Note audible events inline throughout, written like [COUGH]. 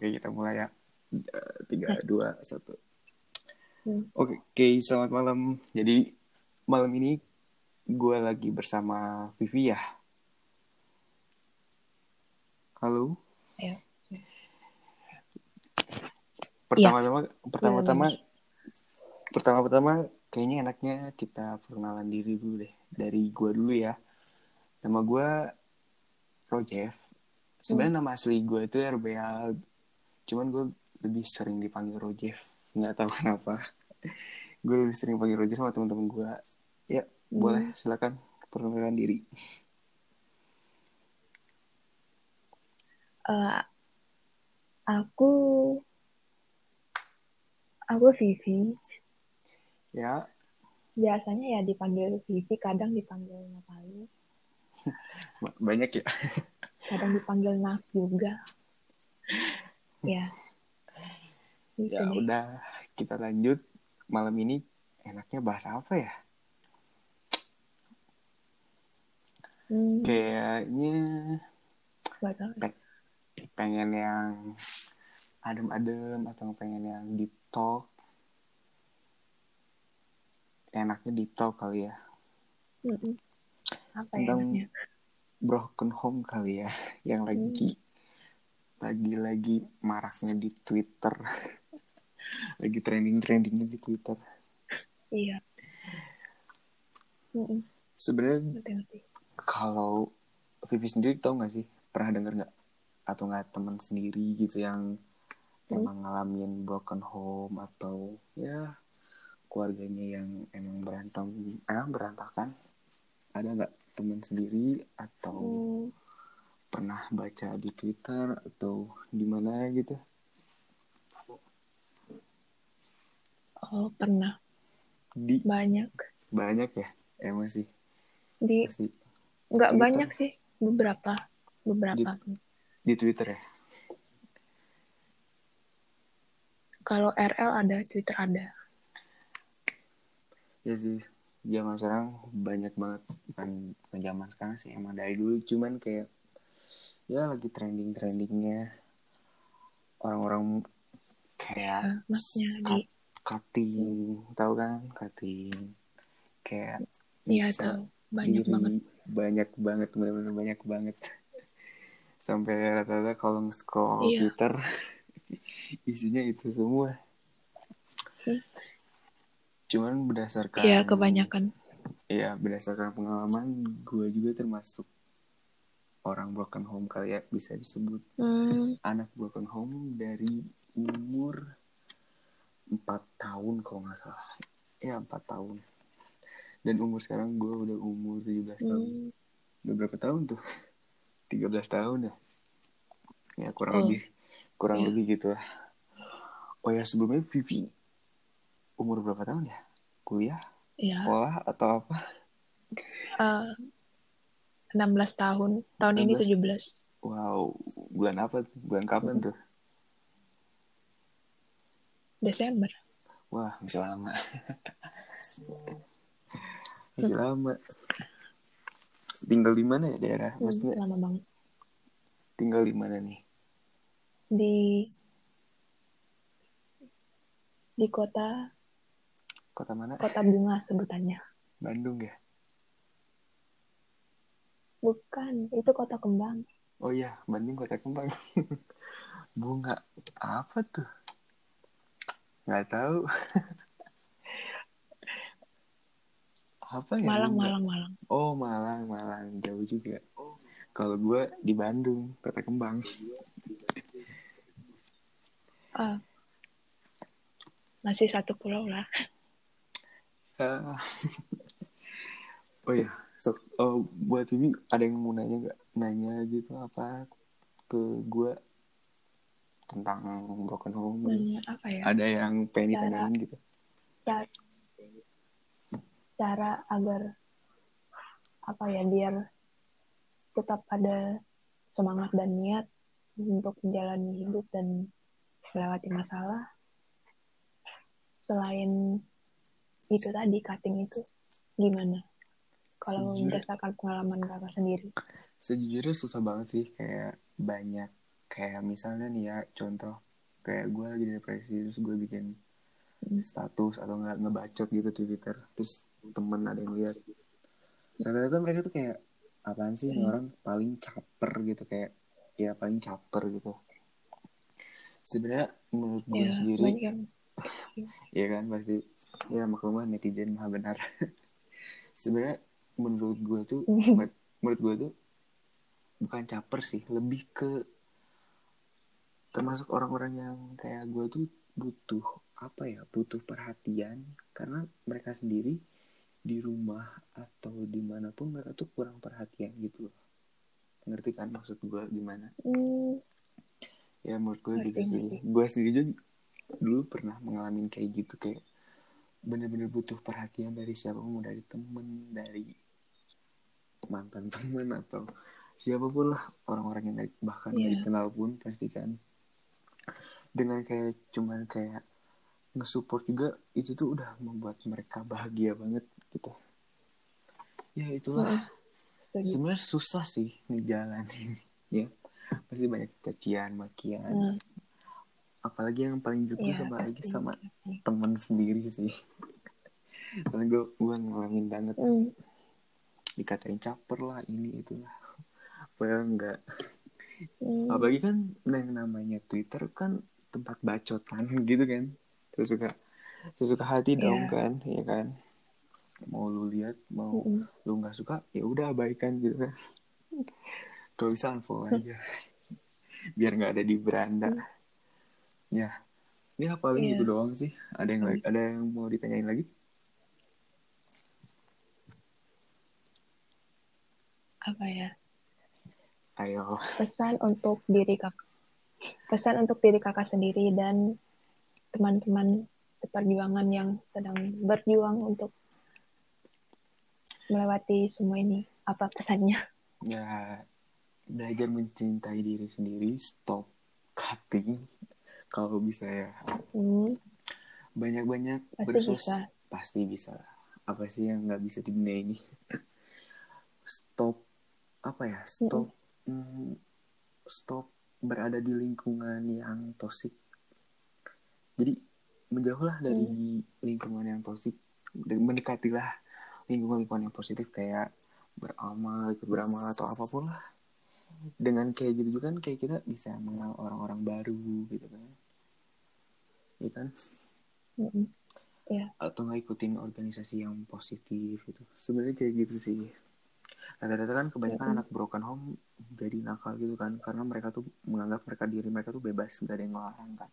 Oke, kita mulai ya. Tiga, dua, satu. Hmm. Oke, oke, selamat malam. Jadi malam ini gue lagi bersama Vivi ya. Halo. Ayo. Pertama-tama, pertama-tama, Iya, pertama-tama kayaknya enaknya kita perkenalan diri dulu deh. Dari gue dulu ya. Nama gue Rojev. Sebenarnya nama asli gue itu RBA. Cuman gue lebih sering dipanggil Rojev. Nggak tahu [LAUGHS] kenapa. gue lebih sering panggil Rojev sama teman-teman gue. Ya, Hmm. boleh silakan perkenalan diri. Eh, aku aku Vivi. Ya, Biasanya ya dipanggil Vivi, kadang dipanggil Natali, [LAUGHS] ba- banyak ya. kadang dipanggil Naf juga. [LAUGHS] ya. Gitu Ya deh. udah, kita lanjut. Malam ini enaknya bahas apa ya? Hmm, Kayaknya tahu. pengen yang adem-adem atau pengen yang deep talk. Enaknya deep talk kali ya. Mm-mm. Apa ya Tentang enaknya? broken home kali ya. [LAUGHS] Yang lagi lagi-lagi maraknya di Twitter. [LAUGHS] lagi trending-trendingnya di Twitter. Iya. Sebenarnya kalau Vivi sendiri tau gak sih? Pernah denger gak? Atau gak teman sendiri gitu yang Hmm. emang ngalamin broken home atau ya keluarganya yang emang berantem eh, berantakan ada nggak teman sendiri atau Hmm, pernah baca di Twitter atau di mana gitu Oh, pernah. di Banyak. banyak ya emang sih Di pasti nggak Twitter. banyak sih, beberapa. Beberapa. di Twitter ya Kalau RL ada, Twitter ada. ya sih zaman sekarang banyak banget bukan zaman sekarang sih emang dari dulu cuman kayak ya lagi trending trendingnya orang-orang kayak maksudnya di cut- cutting tahu kan cutting kayak nyiksa tahu banyak diri. banget. banyak banget benar-benar banyak banget [LAUGHS] sampai rata-rata kalau nge-scroll Iya. Twitter [LAUGHS] isinya itu semua Hmm. cuman berdasarkan Iya kebanyakan. Iya, berdasarkan pengalaman gue juga termasuk orang broken home kali ya bisa disebut Hmm, anak broken home dari umur 4 tahun kalau nggak salah. Ya, 4 tahun. Dan umur sekarang gue udah umur 17 tahun. hmm, Udah berapa tahun tuh? [LAUGHS] 13 tahun ya? Ya, kurang Oh, lebih kurang iya. lebih gitu lah. Oh ya, sebelumnya Vivi umur berapa tahun ya? Kuliah, ya. sekolah atau apa? Eh, 16 tahun. Tahun ini 16. 17. Wow, bulan apa tuh? Bulan kapan tuh? Desember. Wah, masih lama. [LAUGHS] masih lama. Tinggal di mana ya daerah? Hmm, Maksudnya lama banget. tinggal di mana nih? Di di kota Kota mana? kota bunga sebutannya. Bandung ya? Bukan, itu kota kembang. Oh iya, Bandung kota kembang. [LAUGHS] Bunga apa tuh? Nggak tahu. [LAUGHS] apa ya? Malang, bunga? Malang, Malang. Oh, Malang, Malang. Jauh juga. Kalau gue di Bandung, kota kembang. Ah, masih satu pulau lah. Ah. [LAUGHS] oh ya, so, oh, buat Vivi ada yang mau nanya nggak? Nanya gitu apa ke gue tentang broken home? Nanya apa ya? Ada yang pengen Cara- ditanyain gitu? Cara, cara agar apa ya biar tetap ada semangat dan niat untuk menjalani hidup dan melewati masalah selain itu tadi cutting itu gimana kalau berdasarkan pengalaman kakak sendiri? Sejujurnya susah banget sih kayak banyak. Kayak misalnya nih ya contoh kayak gue lagi depresi terus gue bikin Hmm. status atau nggak ngebacot gitu di Twitter terus temen ada yang lihat. Rata-rata mereka tuh kayak apaan sih Hmm. orang paling caper gitu kayak ya paling caper gitu. Sebenarnya menurut gue ya sendiri banyak yang [LAUGHS] ya kan pasti. Ya maklumlah netizen mah benar. [LAUGHS] Sebenarnya menurut gue tuh [LAUGHS] menurut- menurut gue tuh bukan caper sih lebih ke termasuk orang-orang yang kayak gue tuh butuh apa ya butuh perhatian. Karena mereka sendiri di rumah atau di mana pun mereka tuh kurang perhatian gitu loh. Ngerti kan maksud gue gimana? Hmm, ya menurut gue gitu sih. gue sendiri juga dulu pernah mengalami kayak gitu kayak bener-bener butuh perhatian dari siapa pun dari temen dari mantan [LAUGHS] temen atau siapa pun lah orang-orang yang nggak- bahkan Iya. dikenal pun pasti kan. Dengan kayak cuman kayak nge-support juga itu tuh udah membuat mereka bahagia banget gitu. Ya itulah. Setuju. Sebenarnya susah sih ngejalanin [LAUGHS] ya. Pasti banyak cacian makian. Hmm, apalagi yang paling tuh iya, sama lagi sama temen sendiri sih. [LAUGHS] Karena gue gue ngalamin banget. Hmm, dikatain caper lah ini itulah. [LAUGHS] Padahal enggak. Hmm, apalagi kan yang namanya Twitter kan tempat bacotan [LAUGHS] gitu kan. Sesuka sesuka hati Iya. dong kan ya kan. Mau lu lihat mau mm, lu nggak suka ya udah abaikan gitu kan. [LAUGHS] Kalau bisa unfollow aja. Biar nggak ada di beranda. Ya ya paling Iya. gitu doang sih. Ada yang lagi- ada yang mau ditanyain lagi apa ya? Ayo. Pesan untuk diri kakak pesan untuk diri kakak sendiri dan teman-teman seperjuangan yang sedang berjuang untuk melewati semua ini. Apa pesannya? Ya belajar mencintai diri sendiri stop cutting kalau bisa ya. Hmm, banyak-banyak Pasti bersos- bisa. pasti bisa. Apa sih yang nggak bisa di dunia ini stop apa ya stop mm, stop berada di lingkungan yang toksik jadi menjauhlah dari lingkungan yang toksik mendekatilah lingkungan-lingkungan yang positif kayak beramal ikut beramal atau apa pun lah. Dengan kayak gitu juga kan kayak kita bisa mengenal orang-orang baru gitu kan. Ya kan? Mm, atau nggak ikutin organisasi yang positif gitu. Sebenarnya kayak gitu sih rata-rata kan kebanyakan Mm-mm. anak broken home jadi nakal gitu kan karena mereka tuh menganggap mereka diri mereka tuh bebas nggak ada yang ngelarang kan.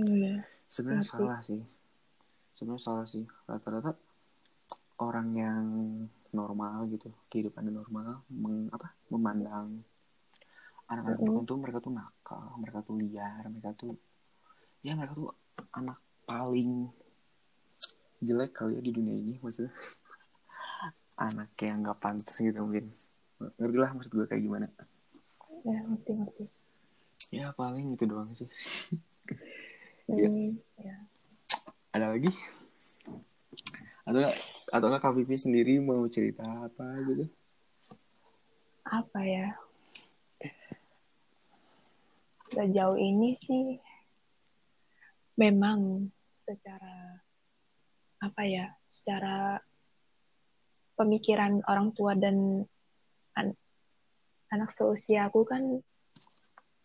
Iya sebenarnya salah sih. Sebenarnya salah sih. Rata-rata orang yang normal gitu kehidupannya normal meng, apa memandang anak-anak broken tuh mereka tuh nakal mereka tuh liar mereka tuh ya mereka tuh anak paling jelek kali ya di dunia ini maksudnya anak yang nggak pantas gitu mungkin. Ngerti lah maksud gue kayak gimana. Ya ngerti ngerti. Ya paling itu doang sih. Iya. ya. ada lagi? Atau atau nggak Kak Vivi sendiri mau cerita apa gitu? Apa ya? Sejauh ini sih memang secara apa ya secara pemikiran orang tua dan an- anak seusia aku kan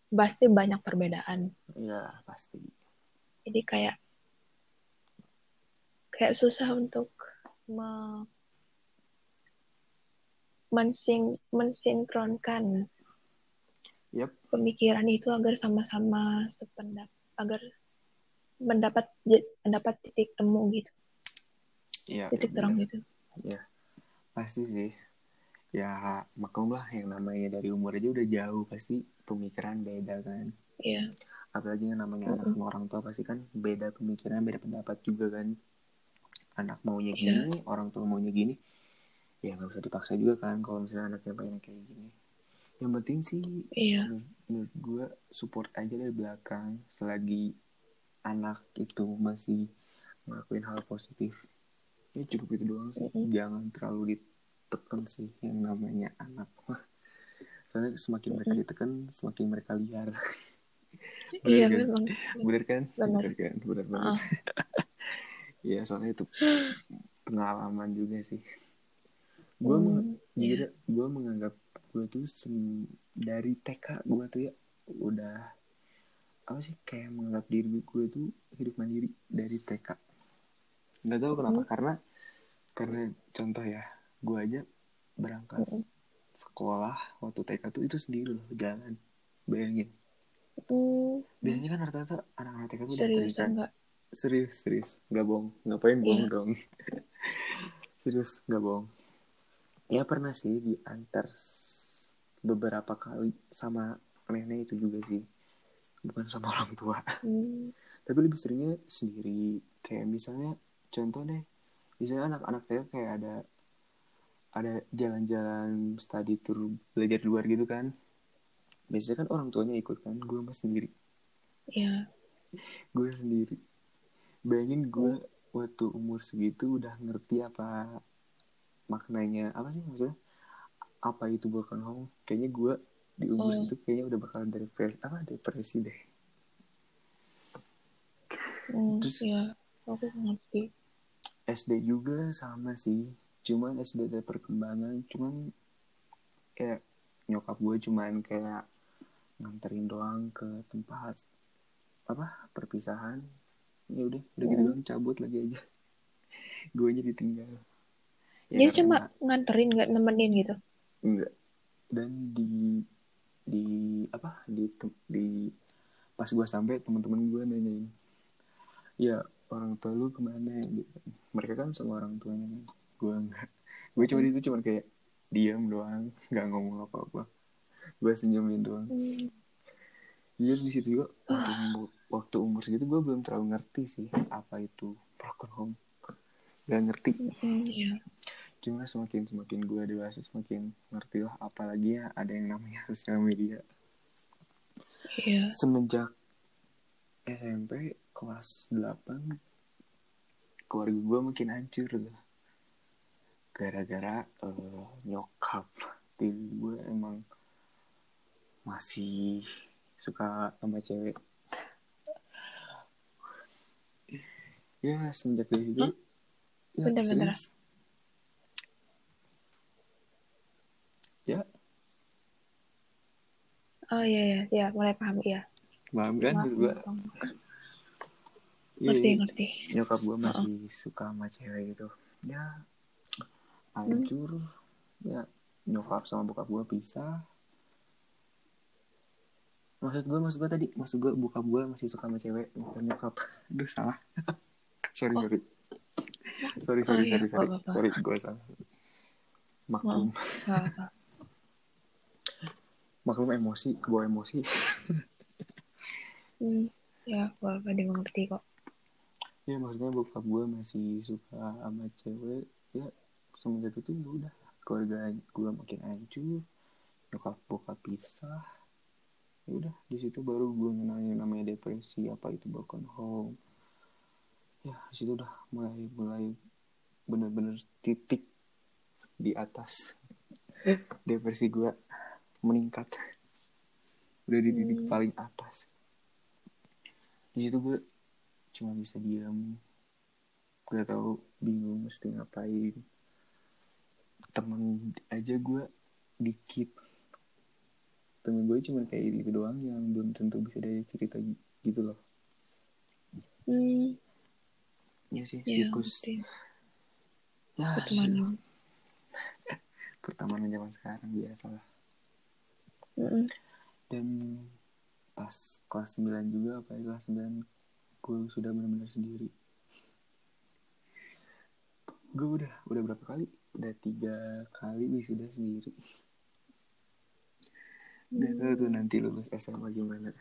pasti banyak perbedaan. Ya pasti. Jadi kayak kayak susah untuk me, mensing, mensinkronkan Yap. pemikiran itu agar sama-sama sependapat agar mendapat mendapat titik temu gitu. Ya titik terang gitu pasti sih. Ya maklum lah yang namanya dari umur aja udah jauh pasti pemikiran beda kan. Iya. Apalagi yang namanya anak sama orang tua pasti kan beda pemikiran beda pendapat juga kan. Anak maunya Iya. gini orang tua maunya gini. Ya nggak bisa dipaksa juga kan kalau misalnya anaknya pengen kayak gini. Yang penting sih iya. menurut, gue support aja dari belakang selagi anak itu masih ngelakuin hal positif. Ya cukup itu doang sih. Mm-mm. jangan terlalu ditekan sih yang namanya anak. Mah soalnya semakin mereka ditekan semakin mereka liar. [LAUGHS] Iya kan? memang. Bener kan? Bener. bener kan? Bener banget. Ah. [LAUGHS] Iya soalnya itu [GASPS] pengalaman juga sih. Gue Hmm, jadi gue menganggap gue tuh sem- dari TK gue tuh ya udah apa sih kayak menganggap diri gue tuh hidup mandiri dari TK nggak tahu kenapa Hmm. karena karena contoh ya gue aja berangkat Hmm. sekolah waktu TK tuh itu sendiri loh jalan. Bayangin. Hmm, biasanya kan rata-rata anak-anak TK tuh udah serius kan enggak serius serius. Nggak bohong. Ngapain bohong Iya. dong? [LAUGHS] Serius nggak bohong. Ya pernah sih diantar beberapa kali sama nenek itu juga sih. Bukan sama orang tua. Hmm, [LAUGHS] tapi lebih seringnya sendiri. Kayak misalnya contoh deh. Misalnya anak-anak TK kayak ada ada jalan-jalan study tour belajar di luar gitu kan. Biasanya kan orang tuanya ikut kan gue mah sendiri. Ya gue sendiri. Bayangin gue waktu umur segitu udah ngerti apa maknanya apa sih maksudnya? Apa itu broken home? Kayaknya gue di umur Oh. segitu kayaknya udah bakal depresi apa depresi deh. Hmm, Terus- ya aku ngerti. SD juga sama sih cuman SD ada perkembangan cuman ya nyokap gue cuman kayak nganterin doang ke tempat apa perpisahan. Ya udah udah gitu Hmm. doang cabut lagi aja. [LAUGHS] Gue aja ditinggal. Ya, dia karena- cuma nganterin nggak nemenin gitu? Enggak. Dan di di apa di di pas gue sampai teman-teman gue nanyain ya orang tua lu ke mana? Gitu. Mereka kan sama orang tuanya gue enggak. Gue cuma di situ cuma kayak diam doang nggak ngomong apa apa gue senyumin doang. Hmm, jujur di situ juga waktu, umur- waktu umur segitu gue belum terlalu ngerti sih apa itu broken home gak ngerti. Hmm, ya cuma semakin semakin gue dewasa semakin ngerti lah apalagi ya ada yang namanya sosial media. Ya semenjak SMP kelas 8 keluarga gue makin hancur lah gara-gara eh, nyokap. Tiri gue emang masih suka sama cewek. Ya semenjak dari itu Hah? ya ya. Oh iya ya ya mulai paham ya paham kan? Maaf, gue maaf. Iya, ngerti iya. ngerti. Nyokap gue masih suka sama cewek gitu. Ya hancur. Ya nyokap sama bokap gue pisah. Maksud gue maksud gue tadi maksud gue bokap gue masih suka sama cewek bukan nyokap. [LAUGHS] Aduh salah. [LAUGHS] Sorry Oh. sorry. Sorry sorry iya, sorry. sorry apa-apa. sorry gue salah. Maklum. [LAUGHS] Maklum emosi kebawa emosi. Hmm, ya gua apa dia mengerti kok. Ya maksudnya bokap gue masih suka sama cewek ya semenjak itu ya udah keluarga gue makin hancur nyokap bokap pisah. Ya udah di situ baru gue ngenalin namanya depresi apa itu broken home. Ya di situ udah mulai mulai bener-bener titik di atas [LAUGHS] depresi gue meningkat. Udah di titik Hmm. paling atas. Di situ gue cuma bisa diam gak tahu bingung mesti ngapain temen aja gue dikit. Temen gue cuma kayak itu doang yang belum tentu bisa dia cerita gitu loh. Hmm, ya sih ya siklus. ngerti ya sih. pertemanan [LAUGHS] pertemanan zaman sekarang biasa lah. Mm-mm. dan pas kelas 9 juga apa ya kelas 9 gue sudah benar-benar sendiri. Gue udah udah berapa kali udah tiga kali wisuda sendiri. Gak tau tuh nanti lulus SMA gimana.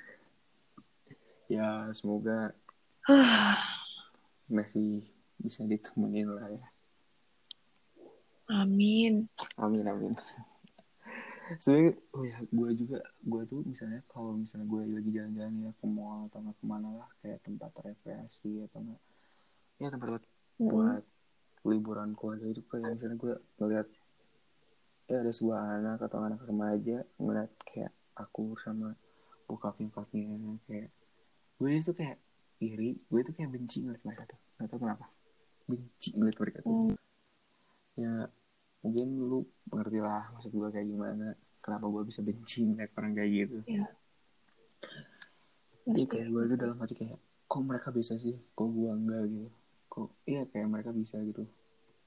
Ya semoga [SIGHS] masih bisa ditemenin lah ya. Amin. Amin amin. Sebenernya oh ya gue juga gue tuh misalnya kalau misalnya gue lagi jalan-jalan ya ke mall atau nggak ke mana lah kayak tempat rekreasi atau enggak ya tempat-tempat Mm-mm. buat liburan keluarga itu kayak misalnya gue ngeliat ya ada sebuah anak atau anak remaja ngeliat kayak aku sama bokap nyokapnya kayak gue itu kayak iri gue itu kayak benci ngeliat mereka tuh nggak tahu kenapa benci ngeliat mereka tuh Hmm. ya mungkin lu mengerti lah maksud gue kayak gimana kenapa gue bisa benci ngeliat orang kayak gitu Iya. Iya Ngerti. kayak gue tuh dalam hati kayak kok mereka bisa sih kok gue enggak gitu kok iya kayak mereka bisa gitu.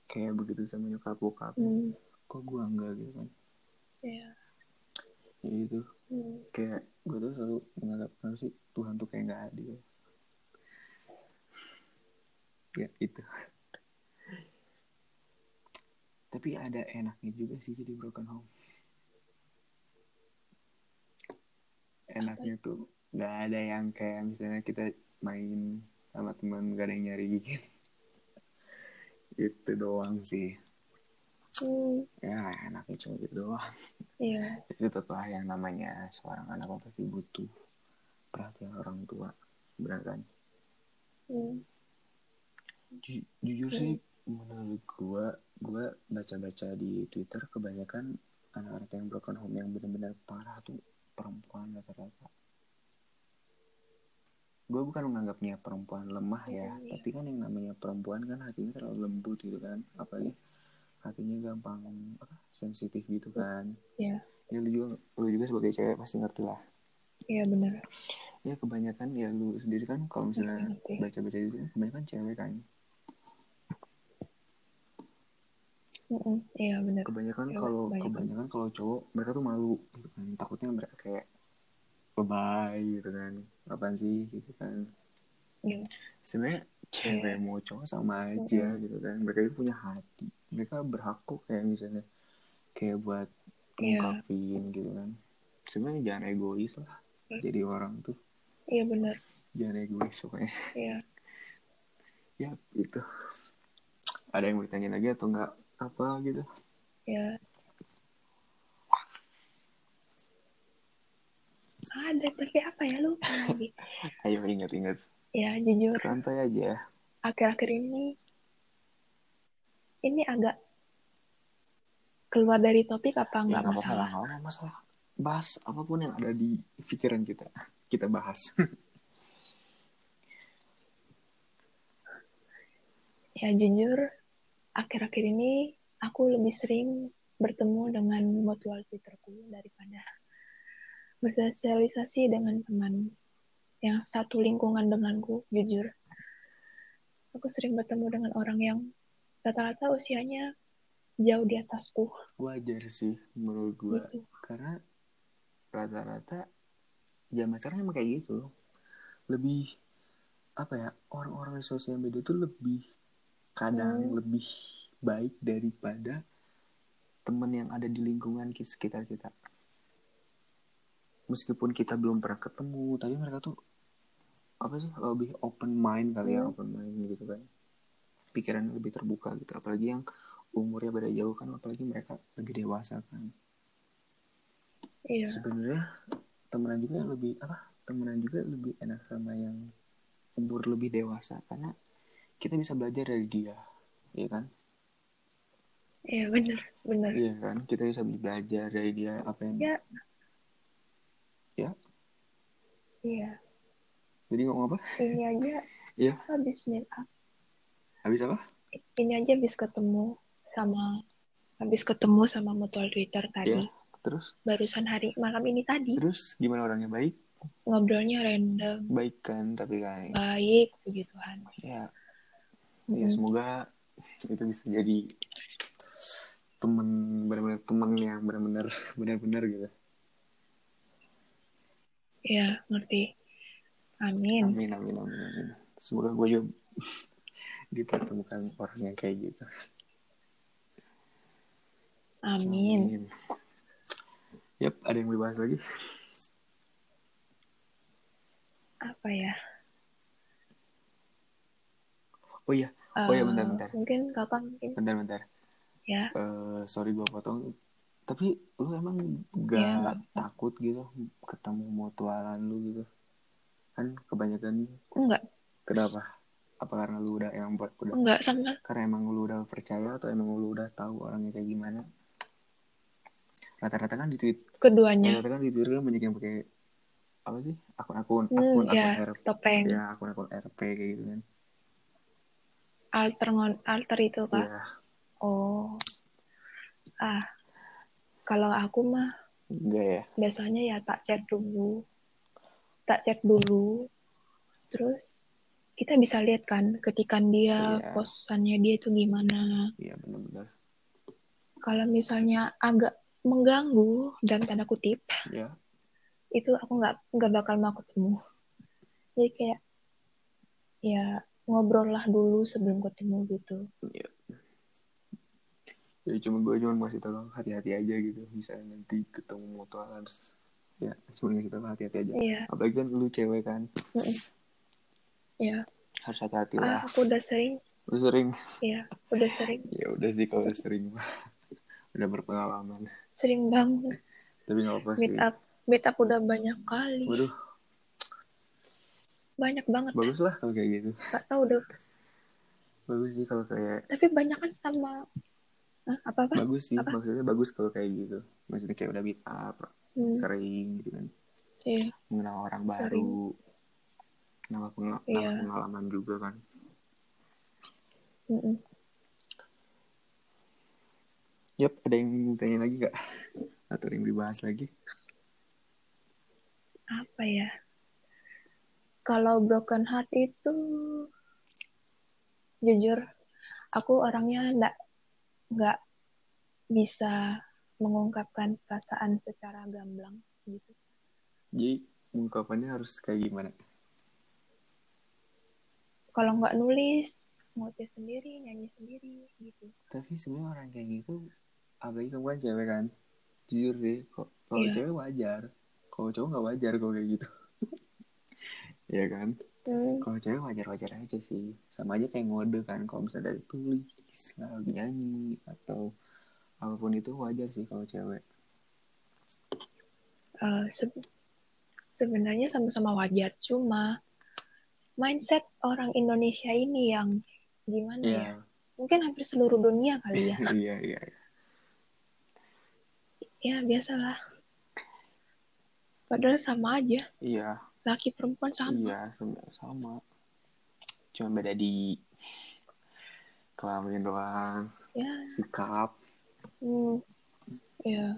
Kayak begitu sama nyokap bokap. Hmm. kok gue enggak gitu kan? Iya. ya itu Hmm. kayak gue tuh selalu menganggap kenapa sih Tuhan tuh kayak nggak adil? Ya itu [LAUGHS] tapi ada enaknya juga sih jadi broken home. Enaknya tuh nggak ada yang kayak misalnya kita main sama teman gak ada yang nyari bikin itu doang sih Hmm. ya enaknya cuma gitu doang Iya. itu tetaplah yang namanya seorang anak pasti butuh perhatian orang tua benar kan Hmm. Ju- jujur sih menurut gua gua baca-baca di twitter kebanyakan anak-anak yang broken home yang benar-benar parah tuh perempuan rata-rata gue bukan menganggapnya perempuan lemah ya Iya. tapi kan yang namanya perempuan kan hatinya terlalu lembut gitu kan apalagi hatinya gampang apa sensitif gitu kan Iya. ya lu juga lu juga sebagai cewek pasti ngerti lah Iya benar. ya kebanyakan ya lu sendiri kan kalau misalnya Ngerti. baca-baca itu kan kebanyakan cewek kan. Iya benar. kebanyakan kalau kebanyakan. kebanyakan kalau cowok mereka tuh malu gitu kan takutnya mereka kayak lebay gitu kan apaan sih gitu kan Iya. sebenarnya cewek mau cowok sama aja gitu kan mereka itu punya hati mereka berhak kok kayak misalnya kayak buat Iya. ngungkapin gitu kan sebenarnya jangan egois lah Hmm. jadi orang tuh Iya benar. jangan egois pokoknya Iya. ya itu ada yang mau ditanya lagi atau enggak apa gitu Ya. Ada tapi apa ya lupa lagi. [LAUGHS] ayo ingat-ingat Ya jujur santai aja akhir-akhir ini ini agak keluar dari topik apa Ya, nggak apa-apa masalah? lah, nggak apa-apa masalah. Bahas apa pun yang ada di pikiran kita, kita bahas. [LAUGHS] Ya jujur akhir-akhir ini aku lebih sering bertemu dengan mutual Twitterku daripada bersosialisasi dengan teman yang satu lingkungan denganku, jujur. Aku sering bertemu dengan orang yang rata-rata usianya jauh di atasku. Wajar sih menurut gue, Gitu. karena rata-rata zaman sekarang emang kayak gitu. Lebih apa ya orang-orang di sosial media tuh lebih kadang Hmm. lebih baik daripada teman yang ada di lingkungan ki- sekitar kita. Meskipun kita belum pernah ketemu, tapi mereka tuh apa sih lebih open mind kali ya Hmm. open mind gitu kan. Pikirannya lebih terbuka gitu. Apalagi yang umurnya beda jauh kan, apalagi mereka lebih dewasa kan. Iya, Sebenarnya temenan juga lebih apa? Temenan juga lebih enak sama yang umur lebih dewasa karena kita bisa belajar dari dia, ya kan? iya bener, bener. Iya kan, kita bisa belajar dari dia apa yang. Ya. Ya. Iya, Jadi ngomong apa? ini aja [LAUGHS] Iya. habis meet up. Habis apa? Ini aja habis ketemu sama habis ketemu sama mutual Twitter tadi. Iya. Terus, Barusan hari malam ini tadi terus gimana orangnya baik? ngobrolnya random, Baik kan, tapi kan baik puji Tuhan. ya, ya semoga itu bisa jadi temen benar-benar temen yang benar-benar benar-benar gitu. Iya, ngerti. Amin. Amin, amin, amin, amin. Semoga gue juga [LAUGHS] dipertemukan orang yang kayak gitu. Amin. Yap, ada yang mau dibahas lagi? Apa ya? Oh iya, Oh iya, Eh, bentar, bentar. Mungkin kakak mungkin bentar, bentar. ya. Eh, sorry gue potong. Tapi lu emang gak nggak takut gitu ketemu mutualan lu gitu? Kan kebanyakan Enggak, kenapa? Apa karena lu udah emang udah enggak sama. Karena emang lu udah percaya atau emang lu udah tahu orangnya kayak gimana? rata-rata kan di tweet keduanya. rata-rata kan di Twitter kan banyak yang pakai apa sih? Akun-akun Hmm, akun akun ya, RP topeng. Ya akun-akun RP kayak gitu kan. Alter ngon- alter itu kak Iya. Oh. Ah kalau aku mah enggak ya? biasanya ya tak chat dulu. Tak chat dulu. Terus kita bisa lihat kan ketikan dia Iya. posannya dia itu gimana. Iya benar-benar. Kalau misalnya agak mengganggu dalam tanda kutip ya itu aku nggak nggak bakal mau ketemu. Jadi kayak ya ngobrol lah dulu sebelum ketemu gitu. Iya. Ya cuma gue cuma masih tahu hati-hati aja gitu. Misalnya nanti ketemu motor harus ya cuma ngasih tahu hati-hati aja. Iya. Apalagi kan lu cewek kan. Iya. Harus hati-hati ah lah. aku udah sering. Lu sering? Iya udah sering. [LAUGHS] Ya udah sih kalau udah sering mah. Udah berpengalaman. Sering banget. Tapi nggak apa sih. meet up meet up udah banyak kali. Waduh. Banyak banget. Bagus lah kalau kayak gitu. Nggak tahu udah bagus sih kalau kayak tapi banyak kan sama Hah, apa apa? Bagus sih Apa? maksudnya bagus kalau kayak gitu. Maksudnya kayak udah meet up Hmm, sering gitu kan. Iya. Mengenal orang baru nambah pengal- nambah pengalaman juga kan. Mm-mm. Yap, ada yang tanya lagi gak? Atau yang dibahas lagi? apa ya? Kalau broken heart itu jujur aku orangnya nggak nggak bisa mengungkapkan perasaan secara gamblang gitu Jadi, ungkapannya harus kayak gimana? kalau nggak nulis ngoceh sendiri nyanyi sendiri gitu Tapi sebenarnya orang kayak gitu, apalagi kamu kan cewek kan? Jujur deh, kok kalau Iya. cewek wajar. Kalau cowok nggak wajar kalau kayak gitu. [LAUGHS] Iya kan? Hmm, Kalau cewek wajar-wajar aja sih. Sama aja kayak ngode kan. Kalau misalnya dari tulis, nyanyi, atau apa pun itu wajar sih kalau cewek. eh, se- sebenarnya sama-sama wajar cuma mindset orang Indonesia ini yang gimana ya Iya, mungkin hampir seluruh dunia kali ya [LAUGHS] iya, iya. ya biasalah padahal sama aja Iya, laki perempuan sama Iya, sama. Cuma beda di kelamin doang, ya sikap. hmm, ya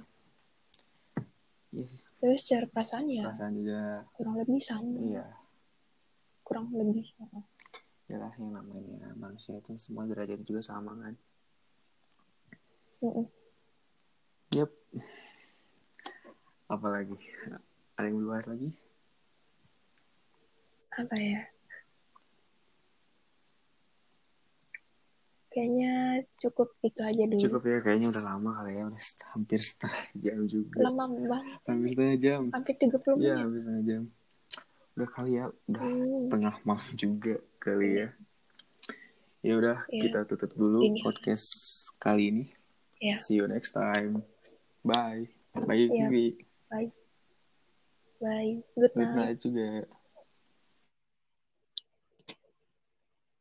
Yes, tapi secara perasaan ya perasaan juga. kurang lebih sama Iya, kurang lebih yalah yang namanya manusia itu semua derajat juga sama kan. Mm-mm. Yep. Apalagi? Ada yang dibahas lagi? Apa ya kayaknya cukup itu aja dulu Cukup ya, kayaknya udah lama kali ya, udah hampir setengah [LAUGHS] jam juga. lama banget Hampir setengah jam. hampir 30 Iya, menit hampir setengah jam. Udah kali ya, udah Hmm, tengah malam juga kali ya. Ya udah, Iya. kita tutup dulu Ini. podcast kali ini. ya See you next time. Bye. Bye. Kiwi. bye bye good Good night night juga.